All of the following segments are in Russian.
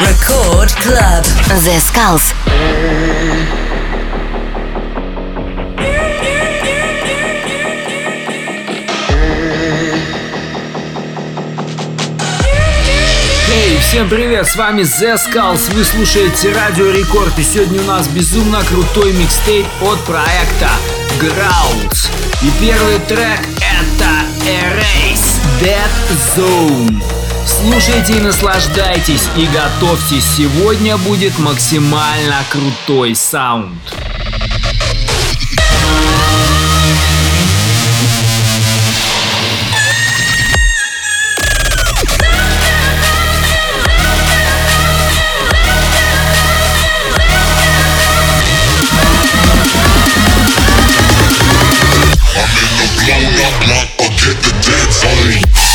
Record Club. The Skulls. Эй, всем привет, с вами The Skulls, вы слушаете Радио Рекорд, и сегодня у нас безумно крутой микстейп от проекта Growls. И первый трек это Erase Dead Zone. Слушайте и наслаждайтесь, и готовьтесь, сегодня будет максимально крутой саунд. Get the dead zone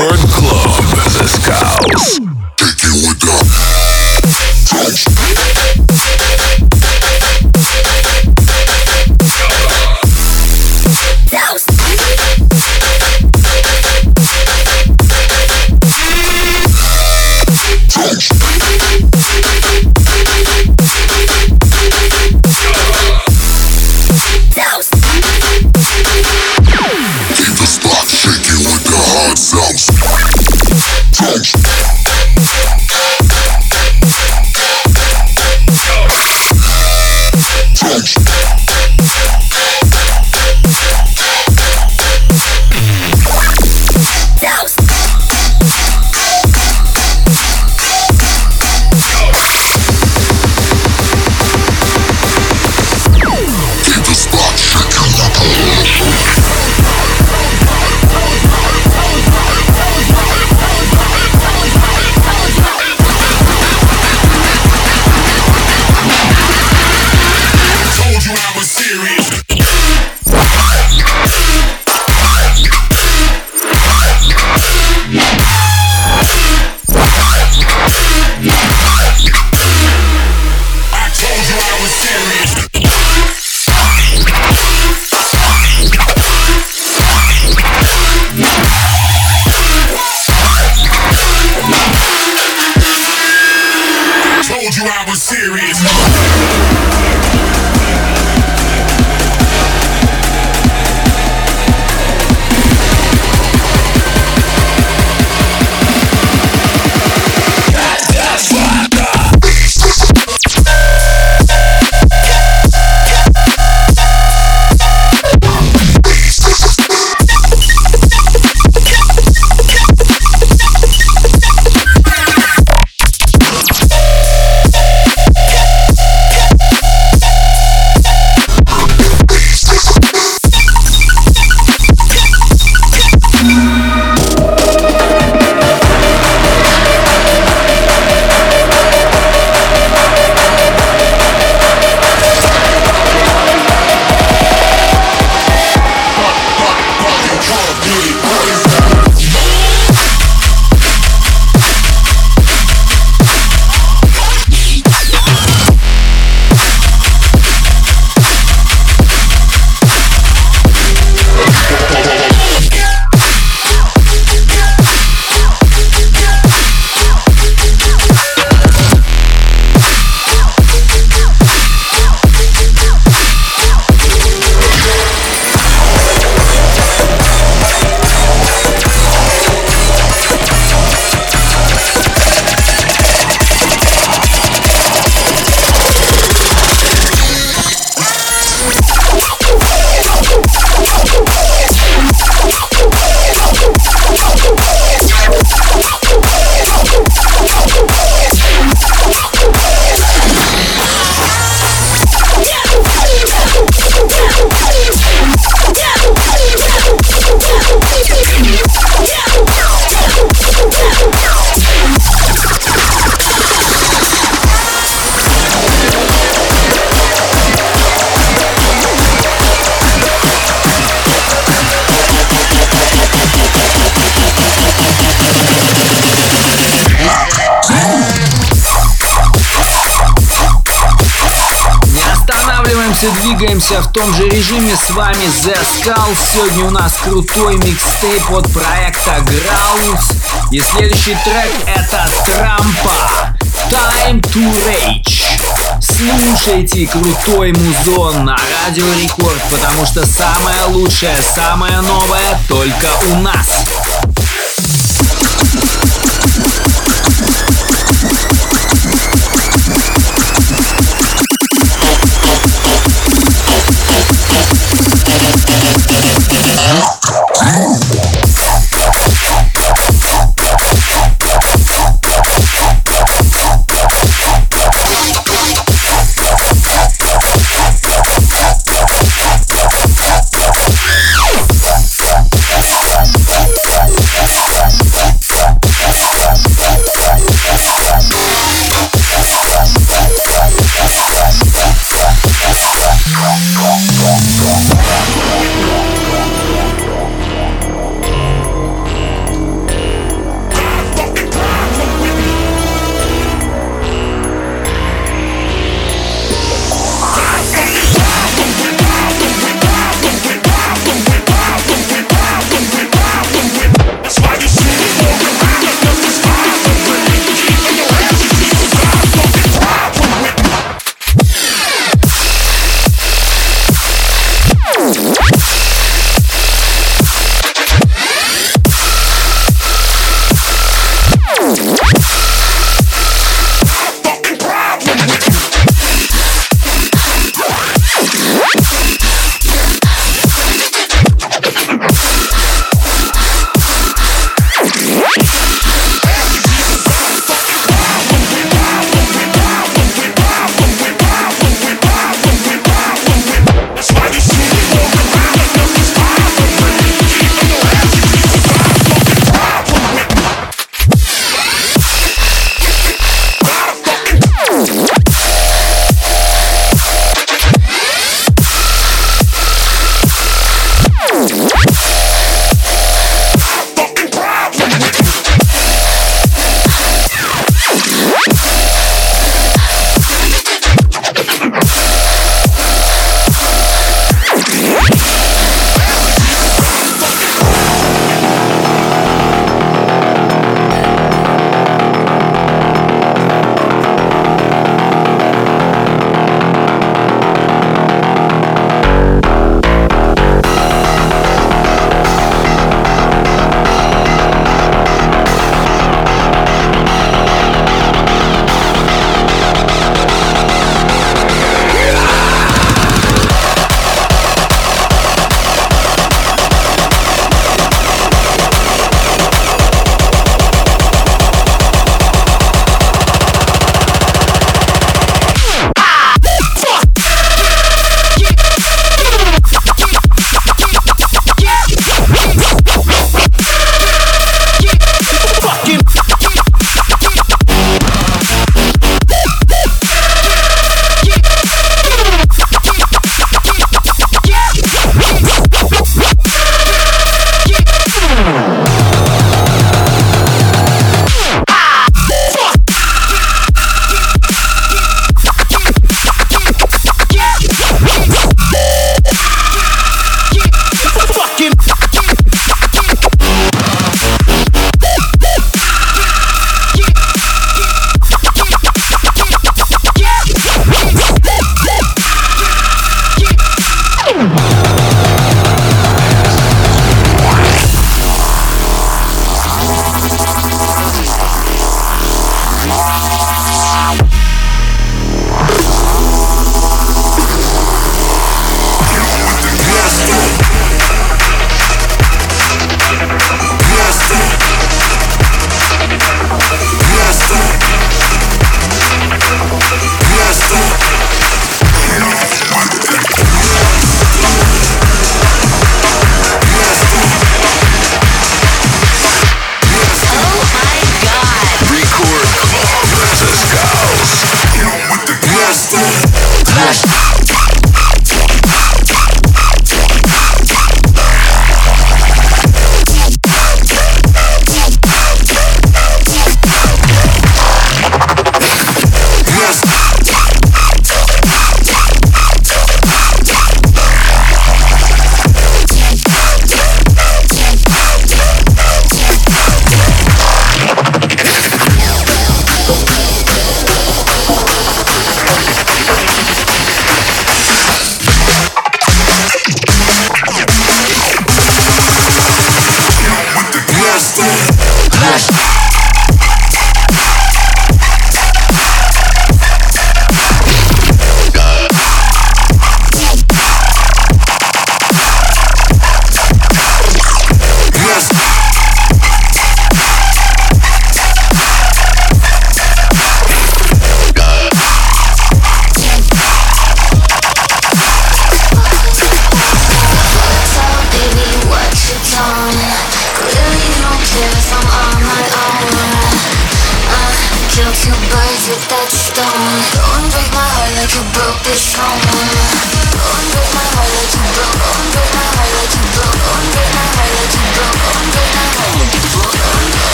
Lord. Двигаемся в том же режиме. С вами The Skull. Сегодня у нас крутой микстейп от проекта Grounds. И следующий трек это Трампа. Time to Rage. Слушайте крутой музон на Радио Рекорд, потому что самое лучшее, самое новое только у нас.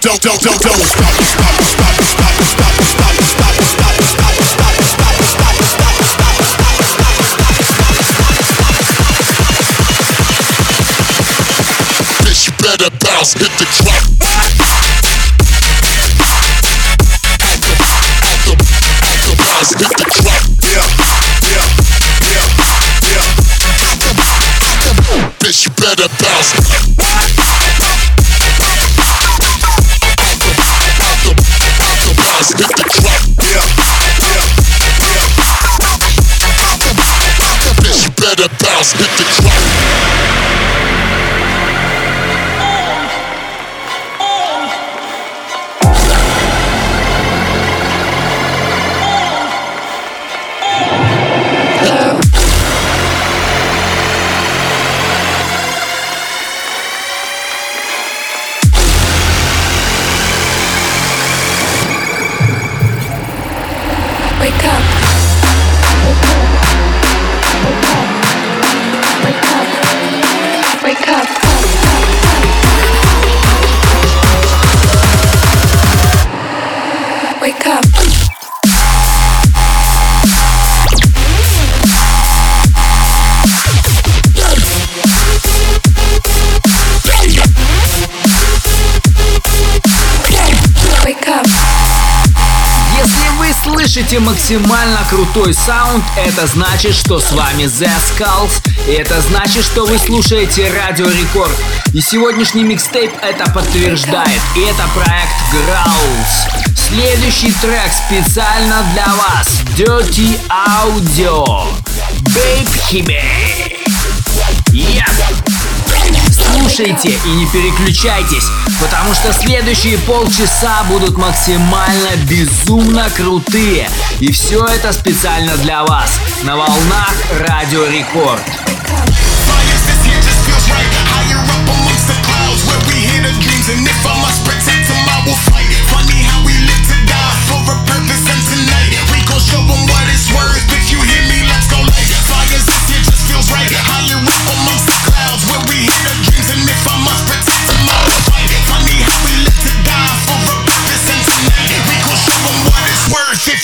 Don't, don't, don't, don't stop, stop, stop, stop, stop, stop, stop, stop, stop, stop, stop, stop, Bitch, you better bounce, hit the track. Слышите максимально крутой саунд, это значит, что с вами The Skulls, и это значит, что вы слушаете Радио Рекорд. И сегодняшний микстейп это подтверждает, и это проект Growls. Следующий трек специально для вас. Dirty Audio. Babe Hime. Слушайте и не переключайтесь, потому что следующие полчаса будут максимально безумно крутые. И все это специально для вас на волнах Радио Рекорд. Show them what it's worth. If you hear me,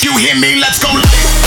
you hear me, let's go light.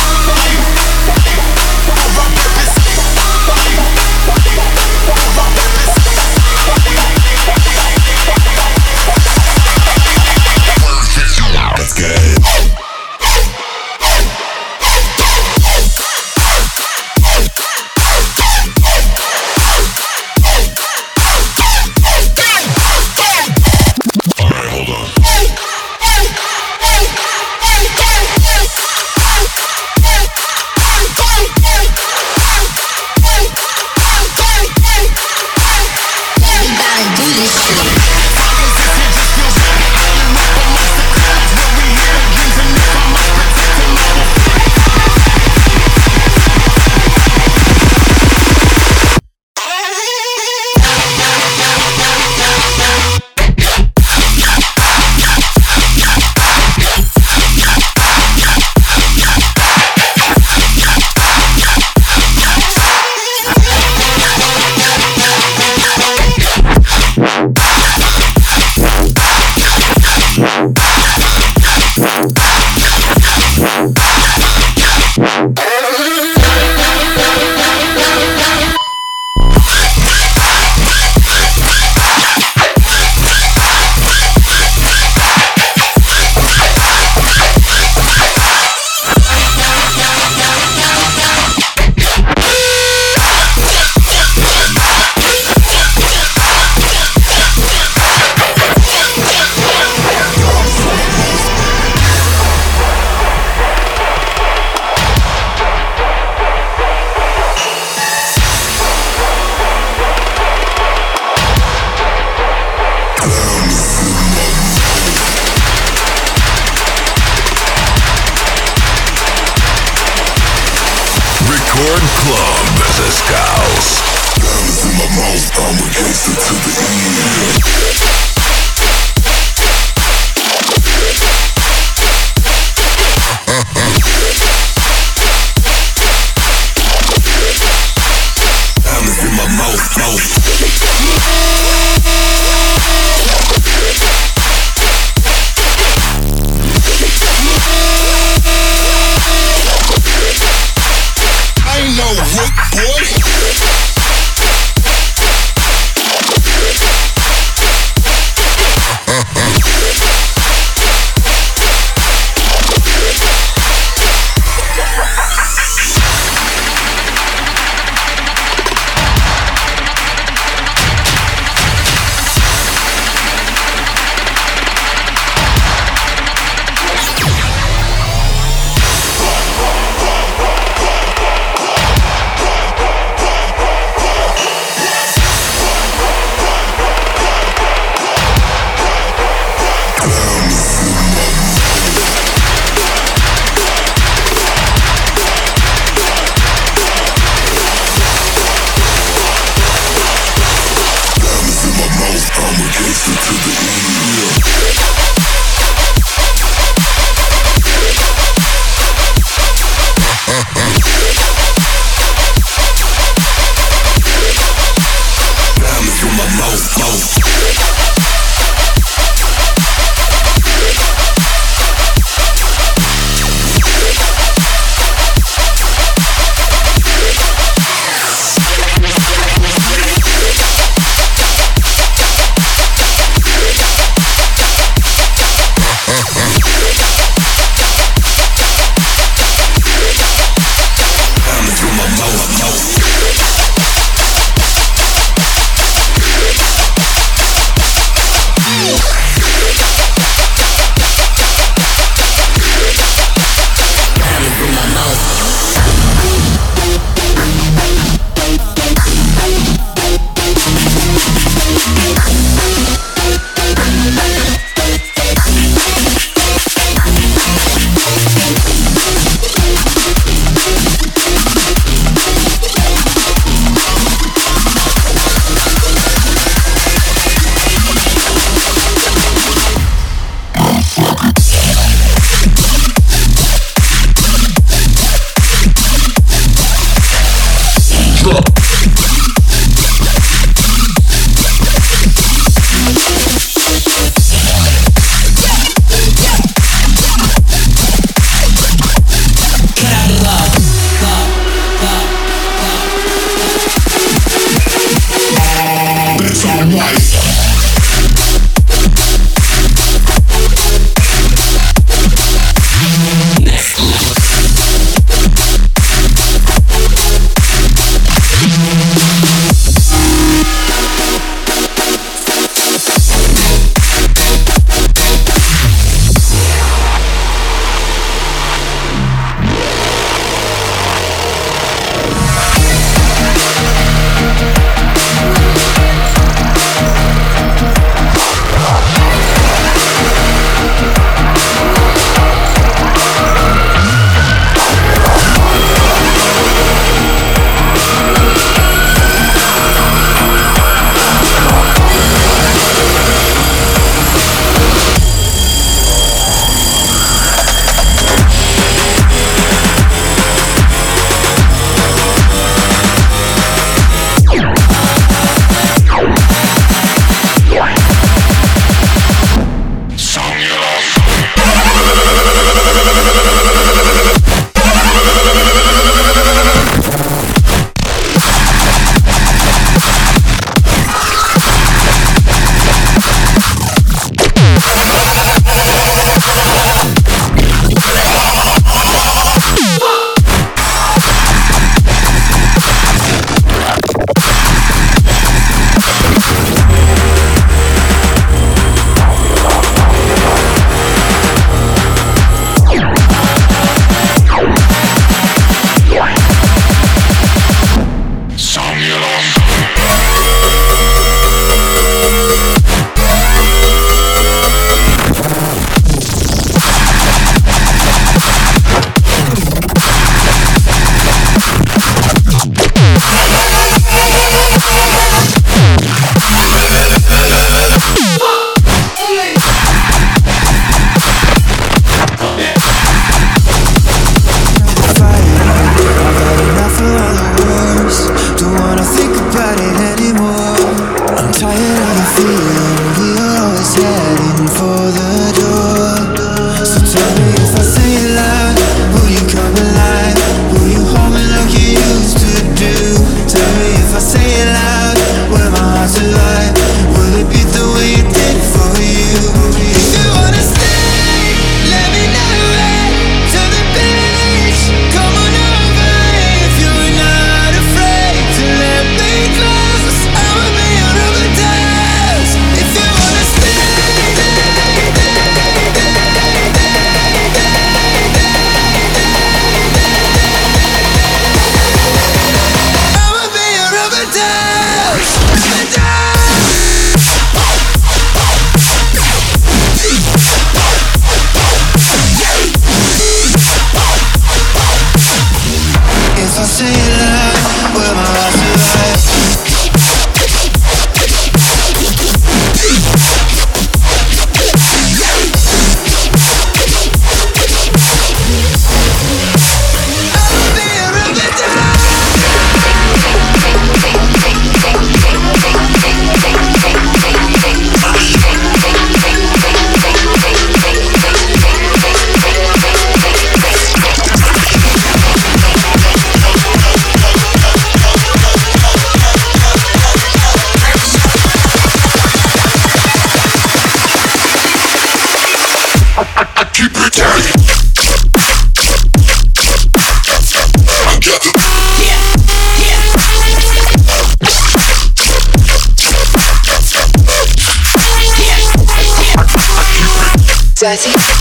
Dirty.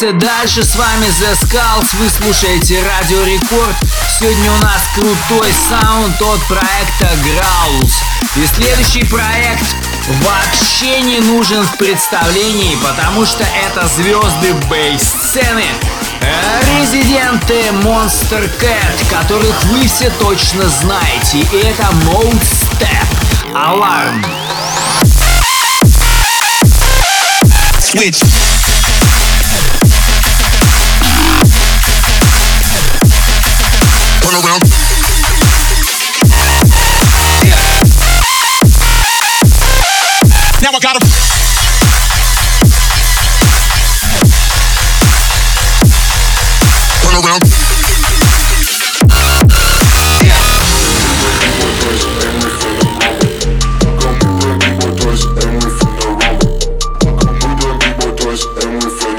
Двигаемся дальше, с вами The Skulls, вы слушаете Радио Рекорд. Сегодня у нас крутой саунд от проекта Growls. И следующий проект вообще не нужен в представлении, потому что это звезды бейс-сцены. Резиденты Monster Cat, которых вы все точно знаете. И это Mode Step. Аларм. Switch. and we're free.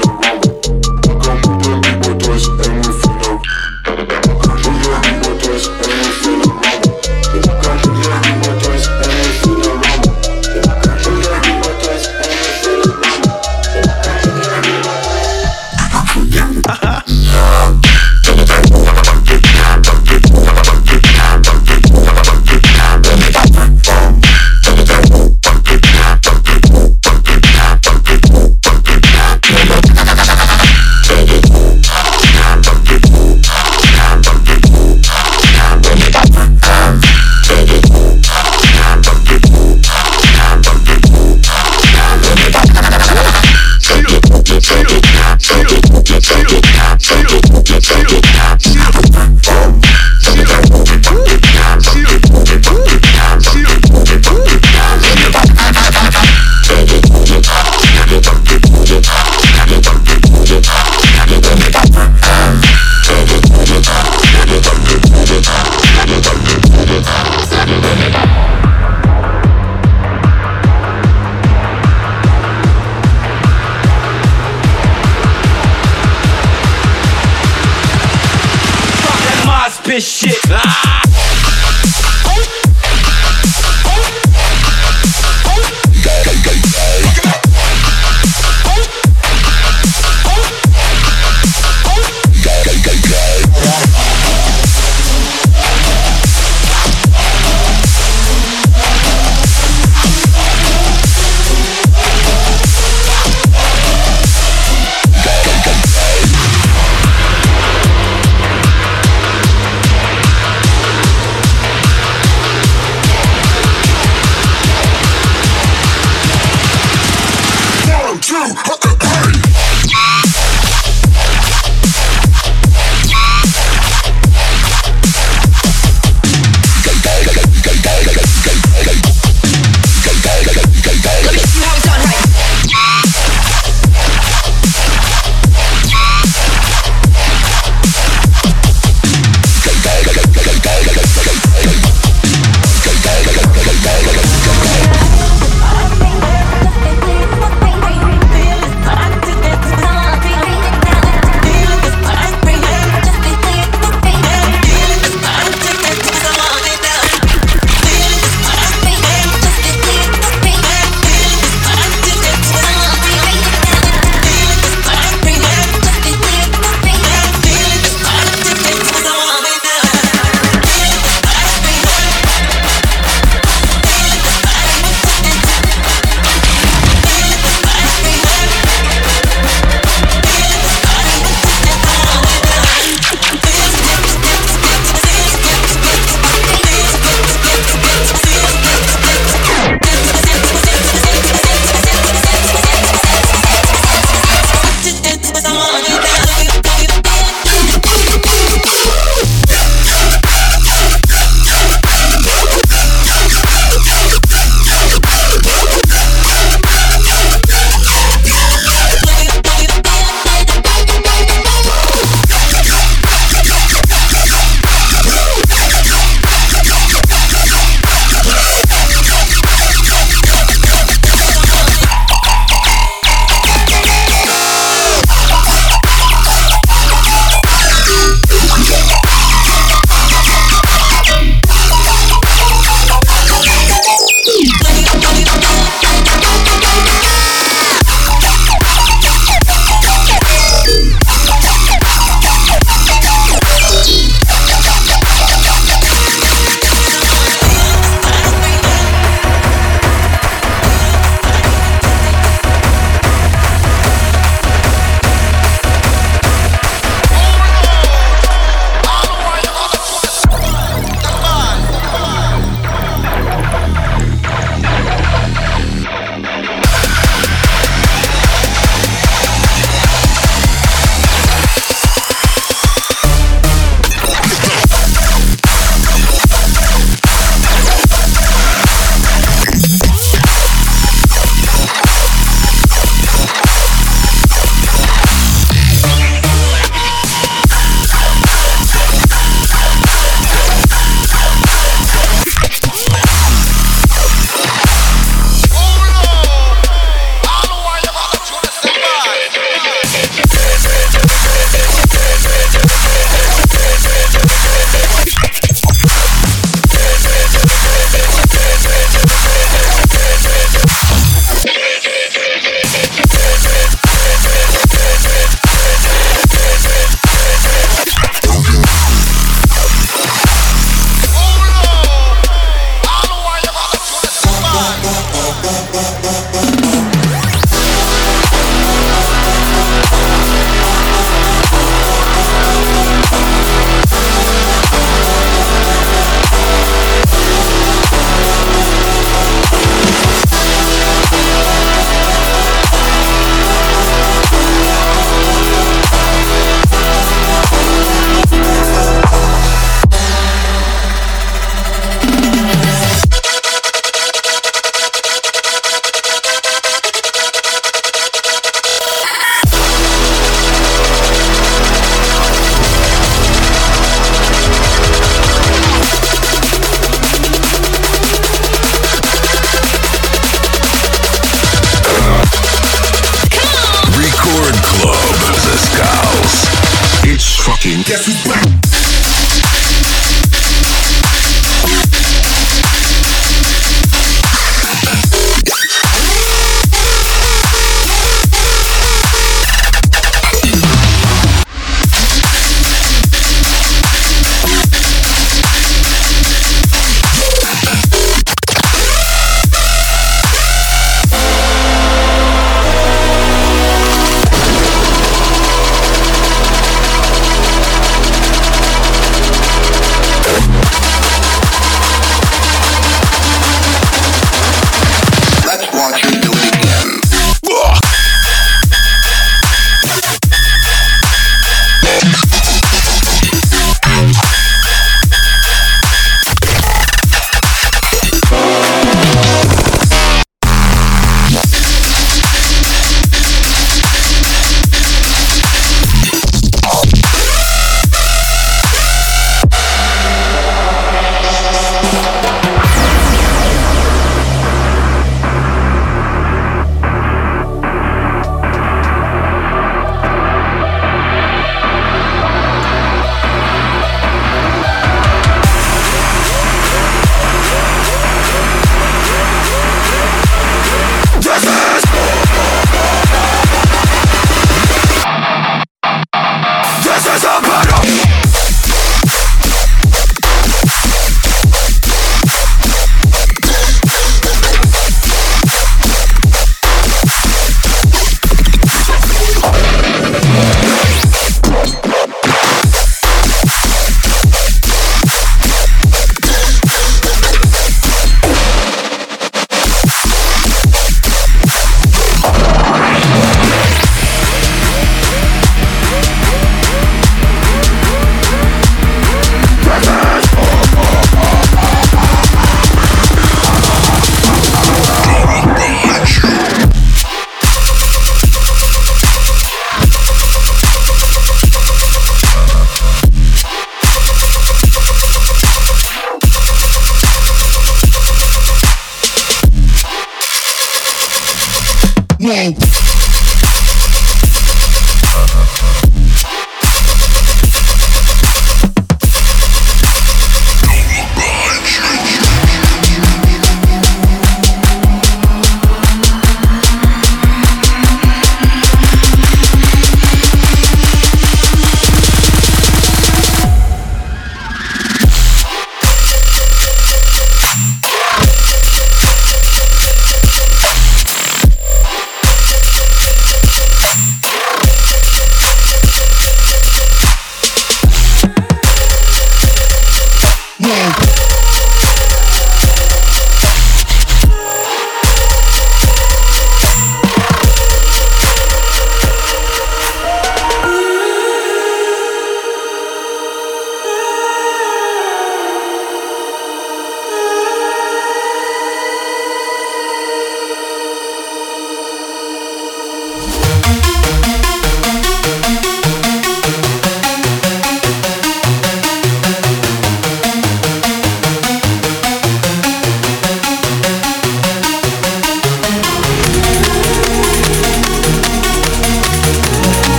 Bye.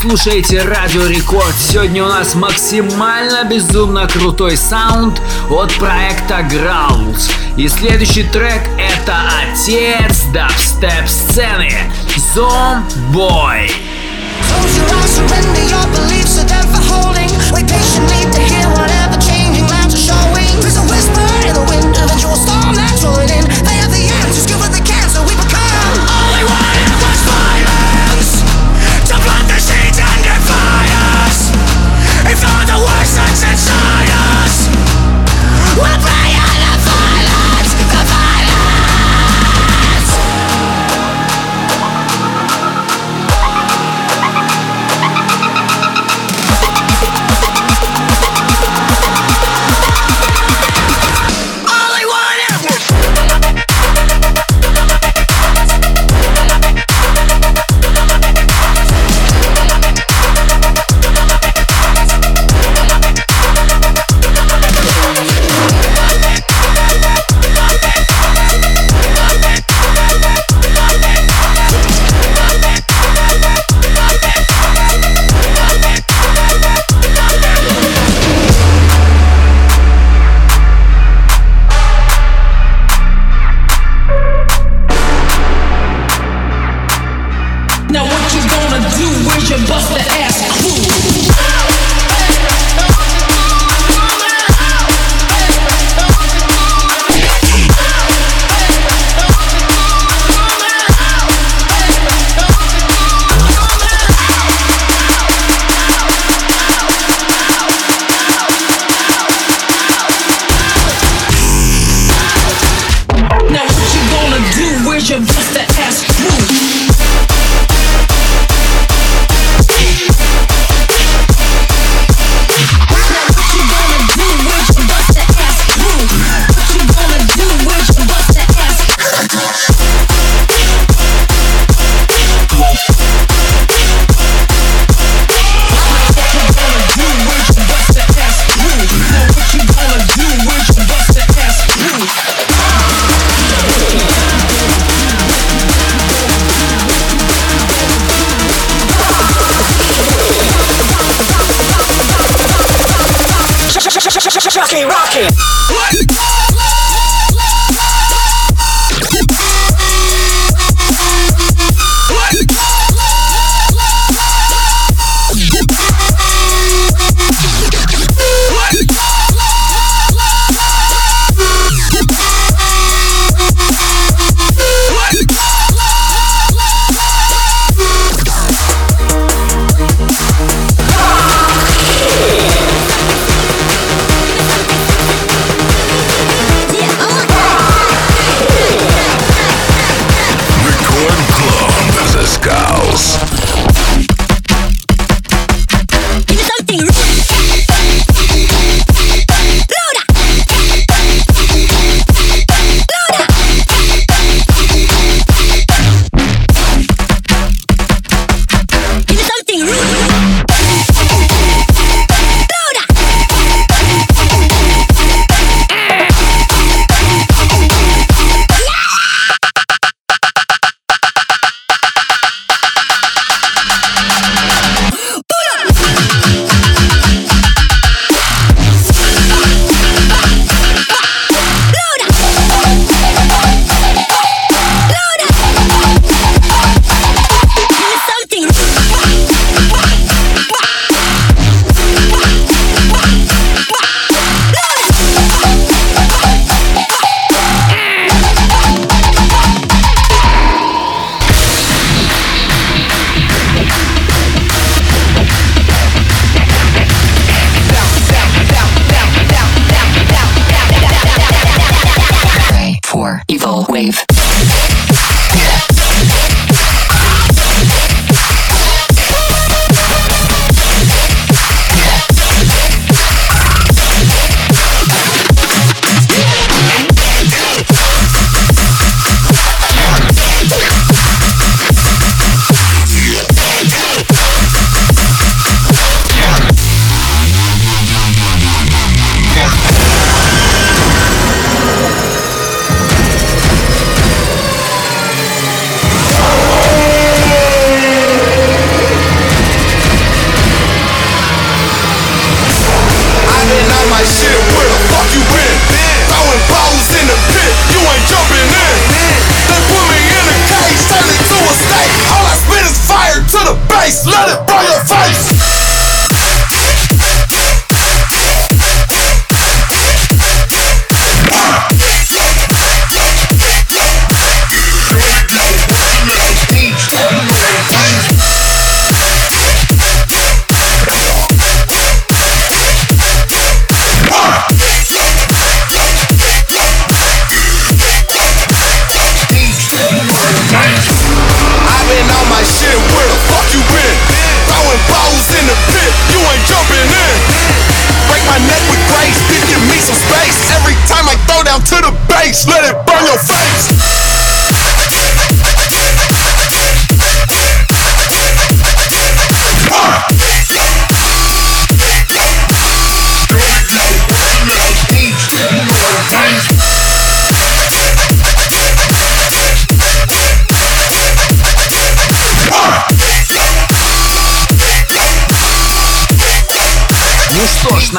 Слушаете Радио Рекорд. Сегодня у нас максимально безумно крутой саунд от проекта Growls. И следующий трек это отец storm that's rolling in.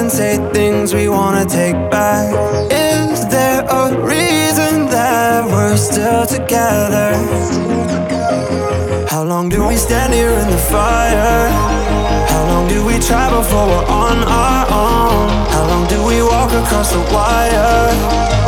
And say things we wanna take back. Is there a reason that we're still together? How long do we stand here in the fire? How long do we try before we're on our own? How long do we walk across the wire?